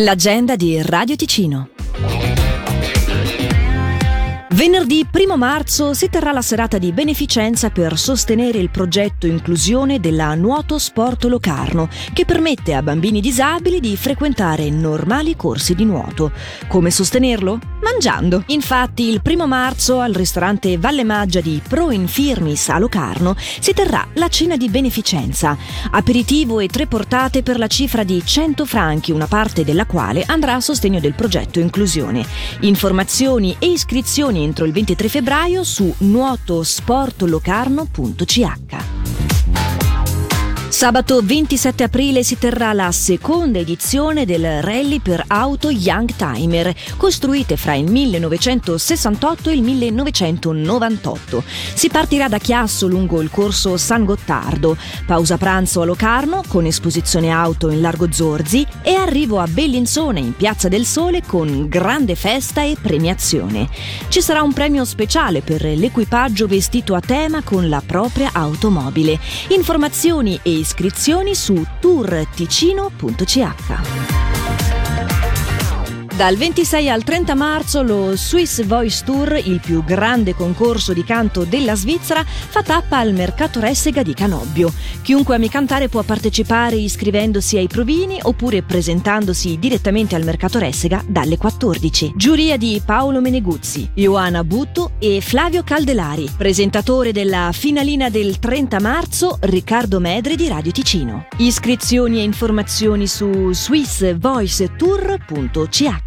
L'agenda di Radio Ticino. Venerdì 1 marzo si terrà la serata di beneficenza per sostenere il progetto inclusione della Nuoto Sport Locarno, che permette a bambini disabili di frequentare normali corsi di nuoto. Come sostenerlo? Mangiando. Infatti, il 1 marzo al ristorante Valle Maggia di Pro Infirmis a Locarno si terrà la cena di beneficenza. Aperitivo e tre portate per la cifra di 100 franchi, una parte della quale andrà a sostegno del progetto inclusione. Informazioni e iscrizioni entro il 23 febbraio su nuotosportlocarno.ch. Sabato 27 aprile si terrà la seconda edizione del rally per auto Young Timer, costruite fra il 1968 e il 1998. Si partirà da Chiasso lungo il corso San Gottardo, pausa pranzo a Locarno con esposizione auto in Largo Zorzi e arrivo a Bellinzone in Piazza del Sole con grande festa e premiazione. Ci sarà un premio speciale per l'equipaggio vestito a tema con la propria automobile. Informazioni e iscrizioni su tourticino.ch. Dal 26 al 30 marzo lo Swiss Voice Tour, il più grande concorso di canto della Svizzera, fa tappa al Mercato Ressega di Canobbio. Chiunque ami cantare può partecipare iscrivendosi ai provini oppure presentandosi direttamente al Mercato Ressega dalle 14. Giuria di Paolo Meneguzzi, Ioana Butto e Flavio Caldelari. Presentatore della finalina del 30 marzo, Riccardo Medre di Radio Ticino. Iscrizioni e informazioni su swissvoicetour.ch